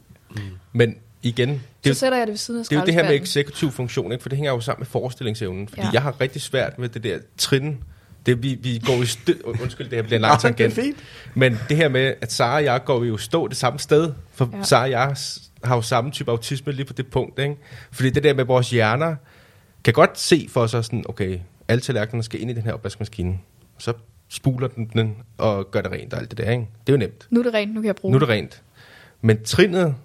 Men igen, det, Så er- sætter jeg det ved siden af det er jo det her med eksekutiv funktion, ikke? for det hænger jo sammen med forestillingsevnen. Fordi ja. Jeg har rigtig svært med det der trin. Det, vi, vi går i stø... Undskyld, det her bliver en lang er tangent. fint. Men det her med, at Sara og jeg går jo stå det samme sted. For ja. Ja. Sara og jeg har jo samme type autisme lige på det punkt. Ikke? Fordi det der med vores hjerner, kan godt se for sig sådan, okay, alle tallerkenerne skal ind i den her opvaskemaskine. Så spuler den den og gør det rent og alt det der. Ikke? Det er jo nemt. Nu er det rent, nu kan jeg bruge Nu er det rent. Men trinnet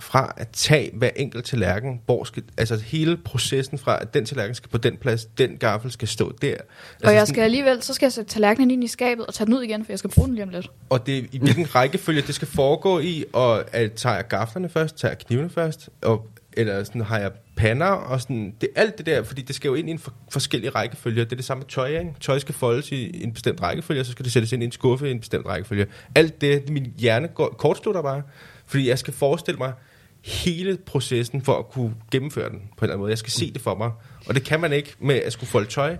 fra at tage hver enkelt tallerken, hvor skal, altså hele processen fra, at den tallerken skal på den plads, den gaffel skal stå der. Altså Og jeg sådan- skal alligevel, så skal jeg sætte tallerkenen ind i skabet og tage den ud igen, for jeg skal bruge den lige om lidt. og det i hvilken rækkefølge det skal foregå i, og at tager jeg gaflerne først, tager jeg knivene først, og, eller sådan, har jeg pander og sådan, det, alt det der, fordi det skal jo ind i en for, forskellig rækkefølge. Det er det samme med tøj, ikke? Tøj skal foldes i en bestemt rækkefølge, og så skal det sættes ind i en skuffe i en bestemt rækkefølge. Alt det, min hjerne går, kortslutter bare, fordi jeg skal forestille mig hele processen for at kunne gennemføre den på en eller anden måde. Jeg skal se det for mig, og det kan man ikke med at skulle folde tøj,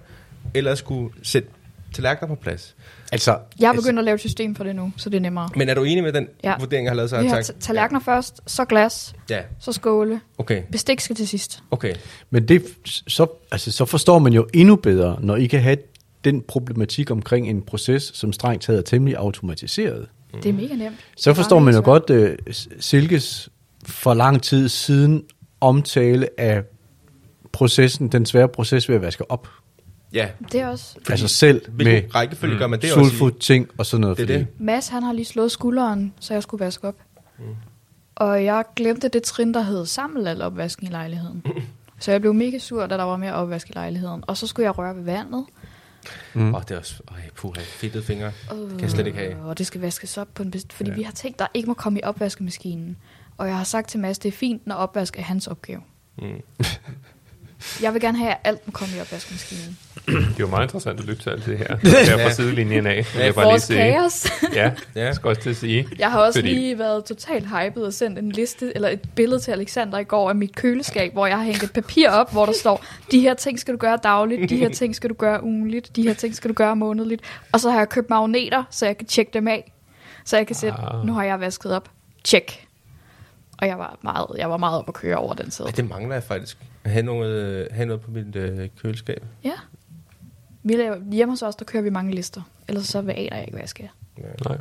eller at skulle sætte tallerkener på plads. Altså, Jeg er altså, begyndt at lave et system for det nu, så det er nemmere. Men er du enig med den ja. Ja. vurdering, jeg har lavet så? Vi har ta- tallerkener først, så glas, Ja, så skåle. okay. Bestik skal til sidst. Okay. Men det, så, altså, så forstår man jo endnu bedre, når I kan have den problematik omkring en proces, som strengt taget er temmelig automatiseret. Det er mega nemt. Så forstår man jo godt uh, Silkes for lang tid siden omtale af processen, den svære proces ved at vaske op. Ja. Det er også... altså selv med rækkefølge gør man det sulfut ting og sådan noget. Det er fordi- det. Mads, han har lige slået skulderen, så jeg skulle vaske op. Mm. Og jeg glemte det trin, der hed samle al opvasken i lejligheden. Så jeg blev mega sur, da der var mere opvask i lejligheden. Og så skulle jeg røre ved vandet. Mm. Oh, det er også... Øj, puha, fedtede fingre. Det kan jeg slet ikke have. Og det skal vaskes op på en best... Fordi ja. vi har tænkt, der ikke må komme i opvaskemaskinen. Og jeg har sagt til Mads, det er fint, når opvask er hans opgave. Mm. Jeg vil gerne have, at alt må komme i opvaskemaskinen. Det er jo meget interessant at lytte til alt det her. Her fra sidelinjen af. vil jeg bare lige Vores sige. kaos. Ja, Ja. jeg skal også til at sige. Jeg har også Fordi- lige været totalt hyped og sendt en liste, eller et billede til Alexander i går af mit køleskab, hvor jeg har hængt et papir op, hvor der står, de her ting skal du gøre dagligt, de her ting skal du gøre ugenligt, de her ting skal du gøre månedligt. Og så har jeg købt magneter, så jeg kan tjekke dem af. Så jeg kan sætte, Ah. nu har jeg vasket op. Tjek. Og jeg var meget, jeg var meget op at køre over den side. Ja, det mangler jeg faktisk. At have noget, øh, have noget på mit øh, køleskab. Ja. Vi laver, hjemme hos os, der kører vi mange lister. Ellers så aner jeg ikke, hvad jeg skal. Nej.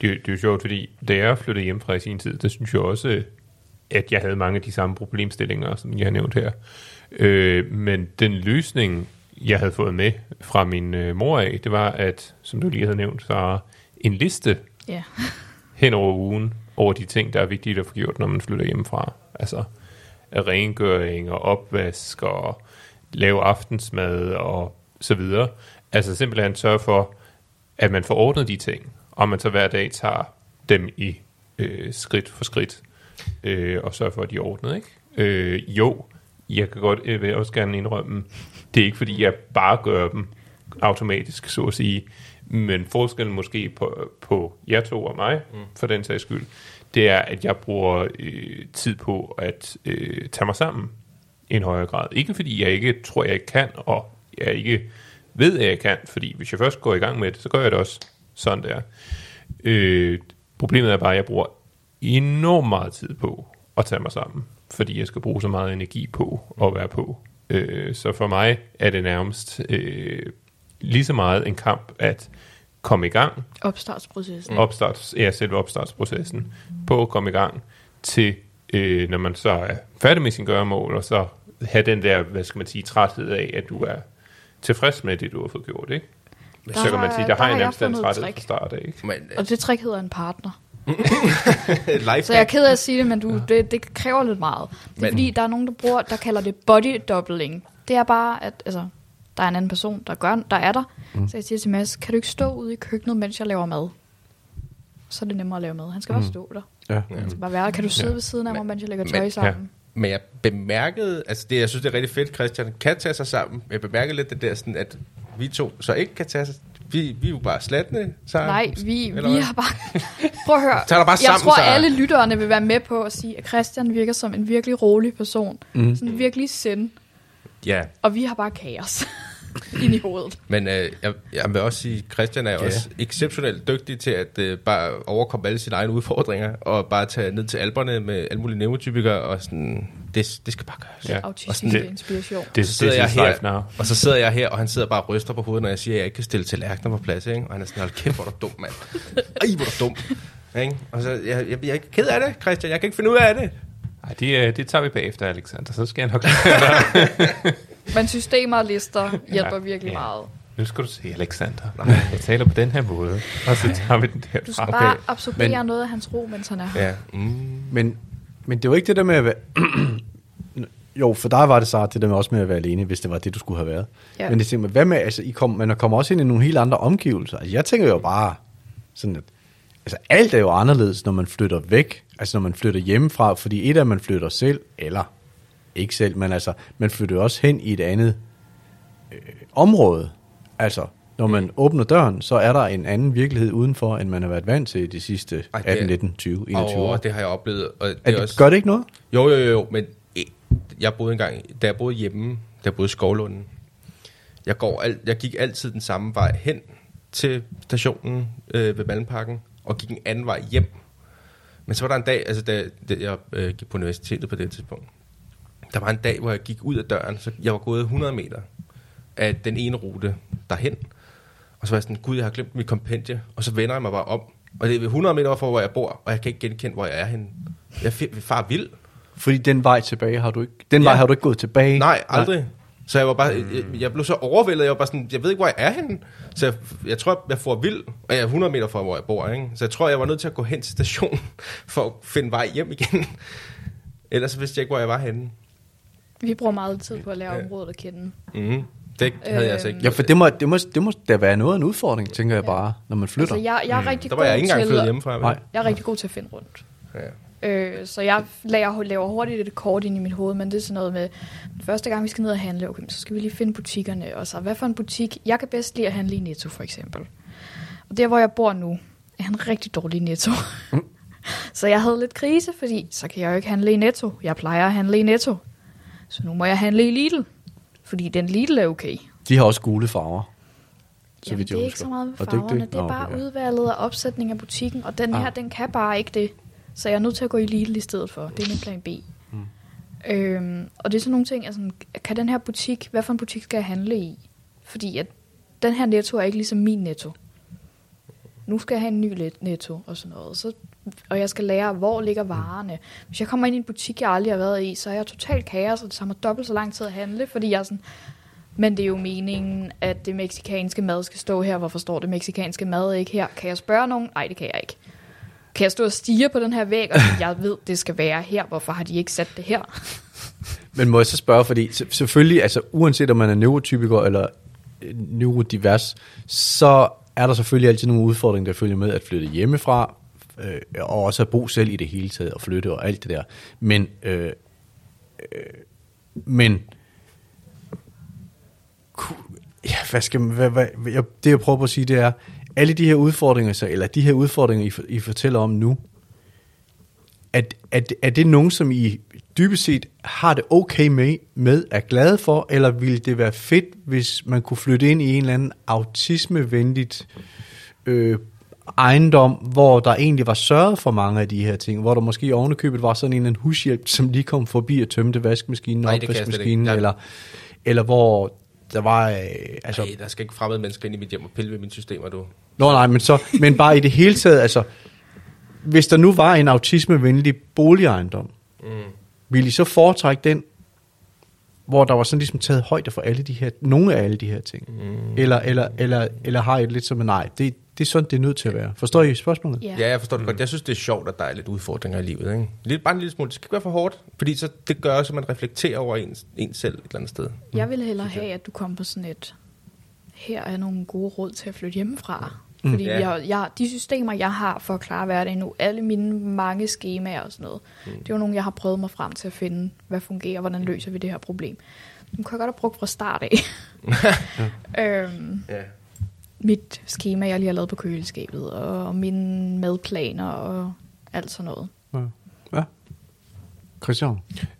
Det, er jo- det er jo sjovt, fordi da jeg flyttede hjem fra i sin tid, der synes jeg også, at jeg havde mange af de samme problemstillinger, som jeg har nævnt her. Øh, men den løsning, jeg havde fået med fra min øh, mor af, det var, at, som du lige havde nævnt, så en liste Ja. hen over ugen over de ting, der er vigtige at få gjort, når man flytter hjemmefra. Altså rengøring og opvask og lave aftensmad og så videre. Altså simpelthen sørge for, at man får ordnet de ting, og man så hver dag tager dem i øh, skridt for skridt, øh, og sørger for, at de er ordnet. Ikke? Øh, jo, jeg kan godt jeg vil også gerne indrømme, det er ikke fordi, jeg bare gør dem automatisk, så at sige, men forskellen måske på, på jer to og mig, mm. for den sags skyld, det er, at jeg bruger øh, tid på at øh, tage mig sammen i en højere grad. Ikke fordi jeg ikke tror, jeg ikke kan, og jeg ikke ved, at jeg kan, fordi hvis jeg først går i gang med det, så gør jeg det også sådan der. Øh, problemet er bare, at jeg bruger enormt meget tid på at tage mig sammen, fordi jeg skal bruge så meget energi på at være på. Øh, så for mig er det nærmest øh, lige så meget en kamp at komme i gang, Opstartsprocessen. opstarts, ja, selve opstartsprocessen, på at komme i gang til, øh, når man så er færdig med sin gøremål, og så have den der, hvad skal man sige, træthed af, at du er tilfreds med det, du har fået gjort, ikke? Der så kan man sige, der, der har træthed trick. fra start af, ikke? Men, Og det trick hedder en partner. Så jeg er ked af at sige det, men du, det, det kræver lidt meget. Det er Men- fordi, der er nogen, der, bruger, der kalder det body doubling. Det er bare, at altså, der er en anden person, der, gør, der er der. Mm. Så jeg siger til Mads, kan du ikke stå ude i køkkenet, mens jeg laver mad? Så er det nemmere at lave mad. Han skal bare stå der. Ja. Han skal bare være der. Kan du sidde Ja. ved siden af mig, Men- mens jeg lægger men- tøj ja. sammen? Men jeg bemærkede, altså det, jeg synes, det er rigtig fedt, Christian kan tage sig sammen. Jeg bemærkede lidt det der, sådan, at vi to så ikke kan tage sig vi, vi er jo bare slatne sammen. Nej, vi, vi har bare... Prøv at høre. Tag dig bare jeg sammen, tror, Sara. alle lytterne vil være med på at sige, at Christian virker som en virkelig rolig person. Mm. Sådan virkelig sind. Ja, Og vi har bare kaos ind i hovedet. men øh, jeg, jeg vil også sige, at Christian er Ja. også exceptionelt dygtig til at øh, bare overkomme alle sine egne udfordringer, og bare tage ned til alberne med alle mulige neurotypikere, og sådan, det, det skal bare gøres. Ja. Og Autistisk det- inspiration. Det, så sidder det jeg er her, now. og så sidder jeg her, og han sidder bare og ryster på hovedet, når jeg siger, at jeg ikke kan stille tallerkener på plads, ikke? Og han er sådan, hold kæft, hvor er du dum, mand. Ej, hvor er du dum. Ikke? Og så, jeg, jeg, jeg er ikke ked af det, Christian, jeg kan ikke finde ud af det. Ej, det, øh, det tager vi bagefter, Alexander. Så skal jeg nok... Men systemer og lister hjælper Ja. virkelig Ja. meget. nu skal du se, Alexander. Jeg taler på den her måde. Og så tager vi den der Du skal bare absorbere Men- noget af hans ro, mens han er her. Ja. Mm. Men, men det var ikke det der med at være... jo, for dig var det så det der med også med at være alene, hvis det var det, du skulle have været. Ja. Men jeg tænker, hvad med, altså, I kom, man kommer også ind i nogle helt andre omgivelser. Altså, jeg tænker jo bare sådan, at altså, alt er jo anderledes, når man flytter væk. Altså, når man flytter hjemmefra, fordi et af, man flytter selv, eller ikke selv, men altså, man flytter jo også hen i et andet øh, område. Altså, når man åbner døren, så er der en anden virkelighed udenfor, end man har været vant til de sidste Ej, det 18, er- 19, 20, 21 år. Det har jeg oplevet. Og det Er er det, også, Gør det ikke noget? Jo, jo, jo, jo, men eh, jeg boede engang, da jeg boede hjemme, da jeg boede i Skovlunden, jeg, går al, jeg gik altid den samme vej hen til stationen øh, ved Malmparken, og gik en anden vej hjem. Men så var der en dag, altså da, da jeg øh, gik på universitetet på det tidspunkt, der var en dag, hvor jeg gik ud af døren, så jeg var gået 100 meter af den ene rute derhen, og så var jeg sådan, gud, jeg har glemt mit kompendie, og så vender jeg mig bare om, og det er 100 meter fra, hvor jeg bor, og jeg kan ikke genkende, hvor jeg er henne. Jeg er far vild. Fordi den vej tilbage har du ikke, den Ja. vej har du ikke gået tilbage. Nej, aldrig. Så jeg var bare, jeg, jeg blev så overvældet, jeg var bare sådan, jeg ved ikke, hvor jeg er henne. Så jeg, jeg tror, jeg får vild, og jeg er 100 meter fra, hvor jeg bor, ikke? Så jeg tror, jeg var nødt til at gå hen til stationen, for at finde vej hjem igen. Ellers vidste jeg ikke, hvor jeg var henne. Vi bruger meget tid på at lære området at kende. Mm. Det havde jeg altså ikke. Ja, for det må, det, må, det må da være noget af en udfordring, tænker jeg bare, når man flytter. Altså, jeg, jeg er rigtig Der var jeg god ikke engang til, flyttet hjemmefra. Nej. Jeg er rigtig god til at finde rundt. Ja. Øh, så jeg laver, laver hurtigt et kort ind i mit hoved, men det er sådan noget med, første gang vi skal ned og handle, okay, så skal vi lige finde butikkerne, og så hvad for en butik, jeg kan bedst lide at handle i Netto for eksempel. Og der hvor jeg bor nu, er en rigtig dårlig Netto. så jeg havde lidt krise, fordi så kan jeg jo ikke handle i Netto. Jeg plejer at handle i Netto. Så nu må jeg handle i Lidl, fordi den Lidl er okay. De har også gule farver. Så Jamen, vidt det jeg er ikke husker. så meget med Og det er ikke farverne, det? det er Nå, bare okay, udvalget og opsætning af butikken, og den Ah. her, den kan bare ikke det. Så jeg er nødt til at gå i Lidl i stedet for. Det er min plan B. Mm. Øhm, og det er sådan nogle ting, altså, kan den her butik, hvad for en butik skal jeg handle i? Fordi at den her netto er ikke ligesom min netto. Nu skal jeg have en ny netto og sådan noget. Så, og jeg skal lære, hvor ligger varerne. Hvis jeg kommer ind i en butik, jeg aldrig har været i, så er jeg totalt kaos, og det tager mig dobbelt så lang tid at handle, fordi jeg er sådan, men det er jo meningen, at det meksikanske mad skal stå her. Hvorfor står det meksikanske mad ikke her? Kan jeg spørge nogen? Nej, det kan jeg ikke. Kan jeg stå og stige på den her væg, og jeg ved, det skal være her. Hvorfor har de ikke sat det her? Men må jeg så spørge, fordi selvfølgelig, altså uanset om man er neurotypiker eller øh, neurodivers, så er der selvfølgelig altid nogle udfordringer, der følger med at flytte hjemmefra, øh, og også at bo selv i det hele taget, og flytte og alt det der. Men, øh, øh, men ku- ja, hvad skal man, hvad, hvad, jeg, det jeg prøver på at sige, det er, alle de her udfordringer, så, eller de her udfordringer, I, I fortæller om nu, at, at, er det nogen, som I dybest set har det okay med, med er glade for, eller ville det være fedt, hvis man kunne flytte ind i en eller anden autismevenligt øh, ejendom, hvor der egentlig var sørget for mange af de her ting, hvor der måske ovenikøbet var sådan en, anden hushjælp, som lige kom forbi og tømte vaskemaskinen og Nej, opvaskemaskinen. Jeg- eller, eller hvor der var... Øh, altså, Ej, der skal ikke fremmede mennesker ind i mit hjem og pille ved mine systemer, du. Nå nej, men, så, men bare i det hele taget, altså, hvis der nu var en autismevenlig boligejendom, Mm. ville I så foretrække den, hvor der var sådan ligesom taget højde for alle de her, nogle af alle de her ting? Mm. Eller, eller, eller, eller har I det lidt som, nej, det, det er sådan, det er nødt til at være. Forstår I spørgsmålet? Ja. Ja, jeg forstår det godt. Jeg synes, det er sjovt, at der er lidt udfordringer i livet. Ikke? Lidt, bare en lille smule. Det skal ikke være for hårdt, fordi så, det gør, så man reflekterer over ens, ens selv et eller andet sted. Jeg ville hellere have, at du kom på sådan et, her er nogle gode råd til at flytte hjemmefra. Fordi Ja. mm. jeg, jeg, de systemer, jeg har for at klare hverdagen nu, alle mine mange skemaer og sådan noget, mm. det er jo nogle, jeg har prøvet mig frem til at finde, hvad fungerer, hvordan løser vi det her problem. Dem kan jeg godt have brugt fra start af. øhm, Ja. mit schema, jeg lige har lavet på køleskabet, og mine madplaner og alt sådan noget. Ja. ja. Christian?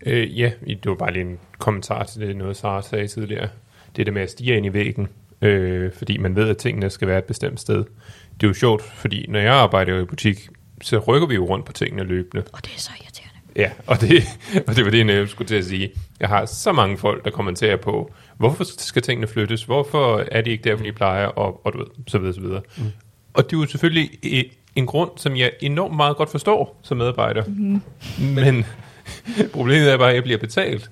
Øh, ja, det var bare lige en kommentar til det, noget Sara sagde tidligere. Det der med at stige ind i væggen, øh, fordi man ved, at tingene skal være et bestemt sted. Det er jo sjovt, fordi når jeg arbejder i butik, så rykker vi jo rundt på tingene løbende. Og det er så irriterende. Ja, og det, og det var det, jeg skulle til at sige. Jeg har så mange folk, der kommenterer på, hvorfor skal tingene flyttes? Hvorfor er de ikke der, hvor de plejer? Og, og du ved, så videre, så videre. Mm. Og det er jo selvfølgelig i- en grund, som jeg enormt meget godt forstår som medarbejder. Mm. Men problemet er bare, at jeg bliver betalt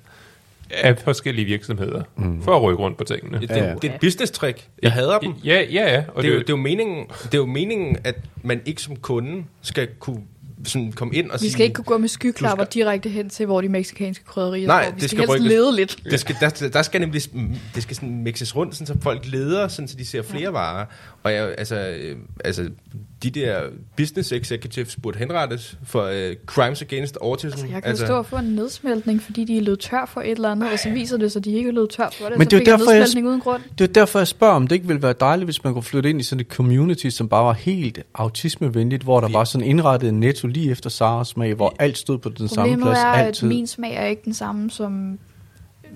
af forskellige virksomheder mm. for at rykke rundt på tingene. Det, Ja, ja. det, det er et business-trick. Jeg hader dem. Ja, ja, ja. Og det, er jo, det, er jo meningen, det er jo meningen, at man ikke som kunde skal kunne sådan komme ind og Vi sige... skal ikke kunne gå med skyklapper Du direkte hen til, hvor de meksikanske krydderier Nej, står. Vi det skal, skal helst rykkes. lede lidt. Det skal, der, der skal nemlig det skal sådan mixes rundt, sådan, så folk leder, sådan, så de ser flere varer. Og jeg, altså, øh, altså, de der business executives burde henrettes for uh, crimes against autism. Altså, jeg kan altså, stå og få en nedsmeltning, fordi de er løbet tør for et eller andet, og så viser det sig, at de ikke er løbet tør for det, Men så det er jeg derfor, jeg- nedsmeltning uden grund. Det er derfor, jeg spørger, om det ikke ville være dejligt, hvis man kunne flytte ind i sådan et community, som bare var helt autismevenligt, hvor der Vi- var sådan indrettet netto lige efter Saras smag, hvor alt stod på den samme Problemet plads er, at altid. min smag er ikke den samme som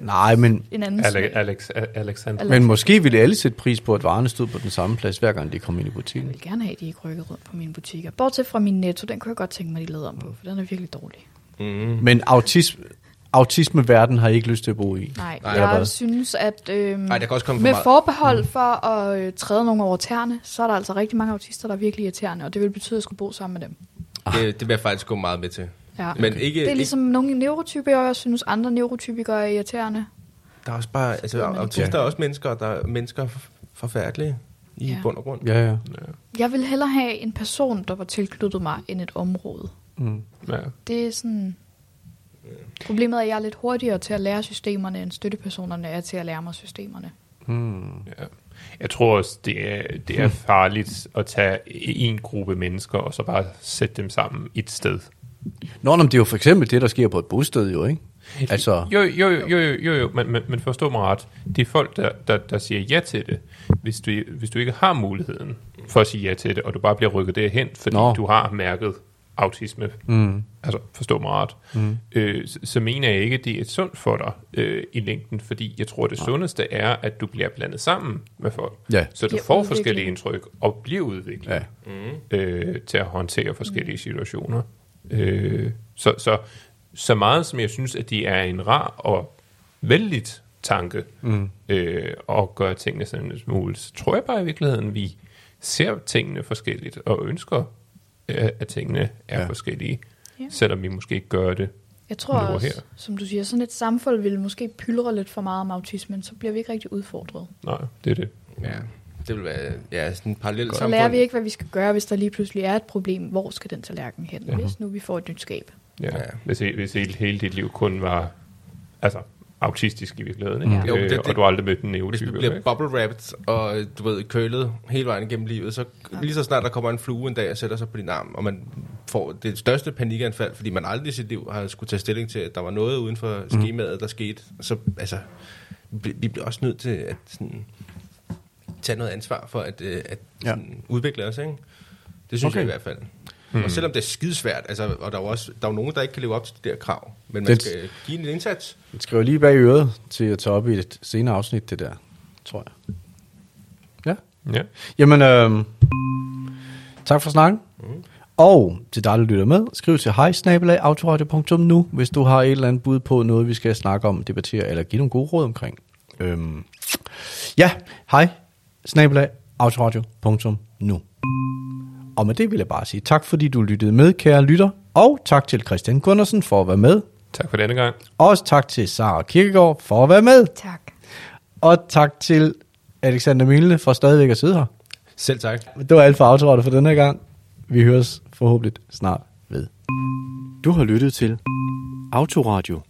Nej, men, en anden Alex, smag. Alex, Alexander. Alex. men måske ville alle sætte pris på, at varerne stod på den samme plads, hver gang de kom ind i Jeg butikken. vil gerne have, at de ikke rykker rundt på mine butikker. Bortset fra min netto, den kunne jeg godt tænke mig, at de lavede om på, for den er virkelig dårlig. Mm. Men autisme, autismeverden har I ikke lyst til at bo i. Nej, Nej, Nej hvad? jeg synes, at øhm, Ej, der kan også komme for med meget. forbehold for at øh, træde nogen over tæerne, så er der altså rigtig mange autister, der er virkelig irriterende, og det vil betyde, at jeg skulle bo sammen med dem. Det, det vil jeg faktisk gå meget med til. Ja. Men ikke, Det er ligesom nogle neurotypere, og jeg synes, andre neurotypikere er irriterende. ikke, der er også bare, altså, ikke. autister er også mennesker, der er mennesker forfærdelige i Ja. bund og grund. Ja, ja. Jeg vil hellere have en person, der var tilknyttet mig, end et område. Mm. Ja. Det er sådan... Problemet er, at jeg er lidt hurtigere til at lære systemerne, end støttepersonerne er til at lære mig systemerne. Mm. Ja. Jeg tror også, det er, det er farligt at tage en gruppe mennesker, og så bare sætte dem sammen et sted. Nå, men det er jo for eksempel det, der sker på et bosted jo, ikke? Altså, Jo, jo, jo, jo, jo, jo, jo men, men, men forstå mig ret. Det er folk, der, der, der siger ja til det. Hvis du, hvis du ikke har muligheden for at sige ja til det, og du bare bliver rykket derhen, fordi Nå. Du har mærket autisme, mm. altså forstå mig ret, mm. øh, så, så mener jeg ikke, at det er sundt for dig øh, i længden, fordi jeg tror, det sundeste er, at du bliver blandet sammen med folk, Ja. så du får udviklet. forskellige indtryk og bliver udviklet Ja. øh, til at håndtere forskellige situationer. Øh, så, så, så meget som jeg synes, at de er en rar og vældigt tanke Mm. øh, og gøre tingene sådan en smule, så tror jeg bare i virkeligheden, vi ser tingene forskelligt og ønsker, øh, at tingene er Ja. forskellige, Ja. selvom vi måske ikke gør det. Jeg tror også, her. som du siger, sådan et samfund ville måske pyldre lidt for meget om autismen, så bliver vi ikke rigtig udfordret. Nej, det er det. Ja, det vil være ja, sådan en parallel Så samfund. lærer vi ikke, hvad vi skal gøre, hvis der lige pludselig er et problem. Hvor skal den tallerken hen, Mhm. hvis nu vi får et nyt skab? Ja. Ja. Ja. Hvis, hvis hele, hele dit liv kun var altså, autistisk i virkeligheden, Mm. ikke? Jo, Øh, det- det- og du har aldrig mødt en Hvis neotype. du bliver ikke? bubble wrapped og du ved, kølet hele vejen igennem livet, så lige så snart der kommer en flue en dag og sætter sig på din arm, og man får det største panikanfald, fordi man aldrig i sit liv har skulle tage stilling til, at der var noget uden for skemaet, der skete, så altså, vi vi bliver også nødt til at sådan, tage noget ansvar for at, øh, at Ja. sådan, udvikle os, ikke? Det synes Okay. jeg i hvert fald. Mm. Og selvom det er skidesvært, altså, og der er jo også der er jo nogen, der ikke kan leve op til de der krav, men man Det- skal give en indsats. Jeg skriver lige bag øret til at tage op i et senere afsnit, det der, tror jeg. Ja. Ja. Jamen, øh, tak for snakken. Mm. Og til dig, der lytter med, skriv til hej autoradio.nu, hvis du har et eller andet bud på noget, vi skal snakke om, debattere eller give nogle gode råd omkring. Øhm, ja, hej autoradio.nu. Og med det vil jeg bare sige tak, fordi du lyttede med, kære lytter. Og tak til Christian Gundersen for at være med. Tak for denne gang. Også tak til Sara Kirkegaard for at være med. Tak. Og tak til Alexander Milne for stadigvæk at sidde her. Selv tak. Det var alt for Autoradio for denne gang. Vi høres forhåbentlig snart ved. Du har lyttet til Autoradio